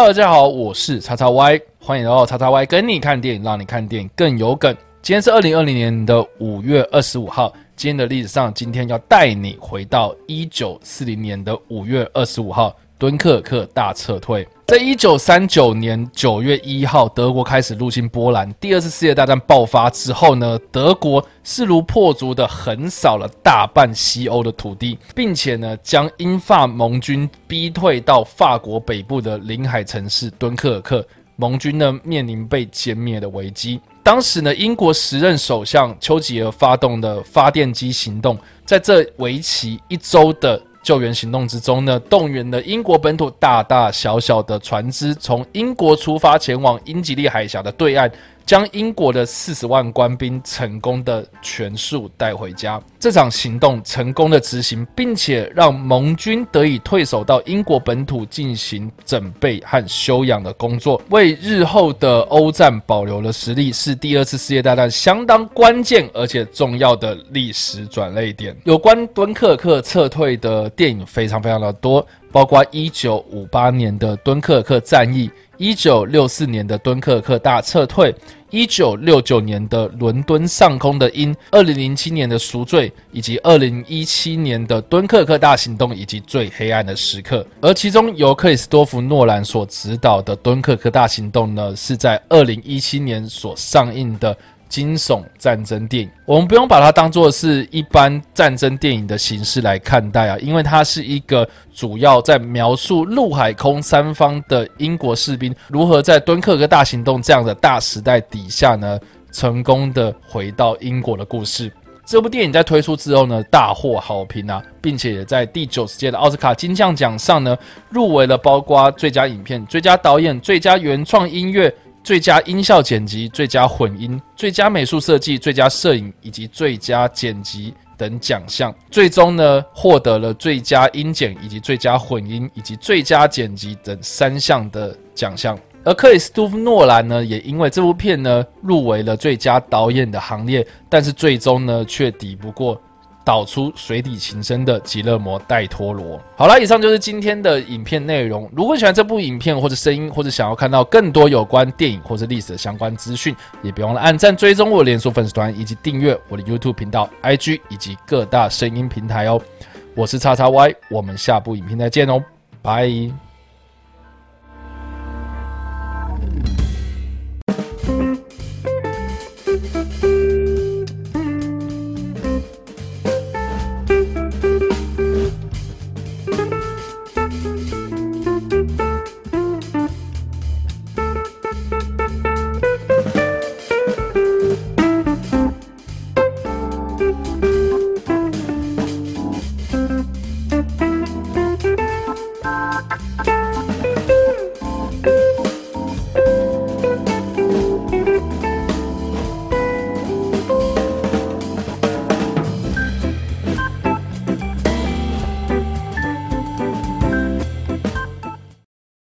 大家好，我是叉叉 Y，欢迎来到叉叉 Y 跟你看电影，让你看电影更有梗。今天是二零二零年的五月二十五号，今天的历史上，今天要带你回到一九四零年的五月二十五号。敦刻尔克大撤退，在一九三九年九月一号，德国开始入侵波兰。第二次世界大战爆发之后呢，德国势如破竹的横扫了大半西欧的土地，并且呢，将英法盟军逼退到法国北部的临海城市敦刻尔克。盟军呢，面临被歼灭的危机。当时呢，英国时任首相丘吉尔发动的发电机行动，在这为期一周的。救援行动之中呢，动员了英国本土大大小小的船只，从英国出发前往英吉利海峡的对岸。将英国的四十万官兵成功的全数带回家。这场行动成功的执行，并且让盟军得以退守到英国本土进行整备和休养的工作，为日后的欧战保留了实力，是第二次世界大战相当关键而且重要的历史转捩点。有关敦刻尔克撤退的电影非常非常的多，包括一九五八年的敦刻尔克战役。一九六四年的敦刻尔克大撤退，一九六九年的伦敦上空的鹰，二零零七年的赎罪，以及二零一七年的敦刻尔克大行动，以及最黑暗的时刻。而其中由克里斯多夫诺兰所指导的敦刻尔克大行动呢，是在二零一七年所上映的。惊悚战争电影，我们不用把它当作是一般战争电影的形式来看待啊，因为它是一个主要在描述陆海空三方的英国士兵如何在敦刻尔克大行动这样的大时代底下呢，成功的回到英国的故事。这部电影在推出之后呢，大获好评啊，并且也在第九十届的奥斯卡金像奖上呢，入围了包括最佳影片、最佳导演、最佳原创音乐。最佳音效剪辑、最佳混音、最佳美术设计、最佳摄影以及最佳剪辑等奖项，最终呢获得了最佳音剪以及最佳混音以及最佳剪辑等三项的奖项。而克里斯多夫诺兰呢，也因为这部片呢入围了最佳导演的行列，但是最终呢却抵不过。导出水底情深的极乐摩·戴托罗。好了，以上就是今天的影片内容。如果喜欢这部影片或者声音，或者想要看到更多有关电影或者历史的相关资讯，也别忘了按赞、追踪我的连锁粉丝团，以及订阅我的 YouTube 频道、IG 以及各大声音平台哦。我是叉叉 Y，我们下部影片再见哦，拜。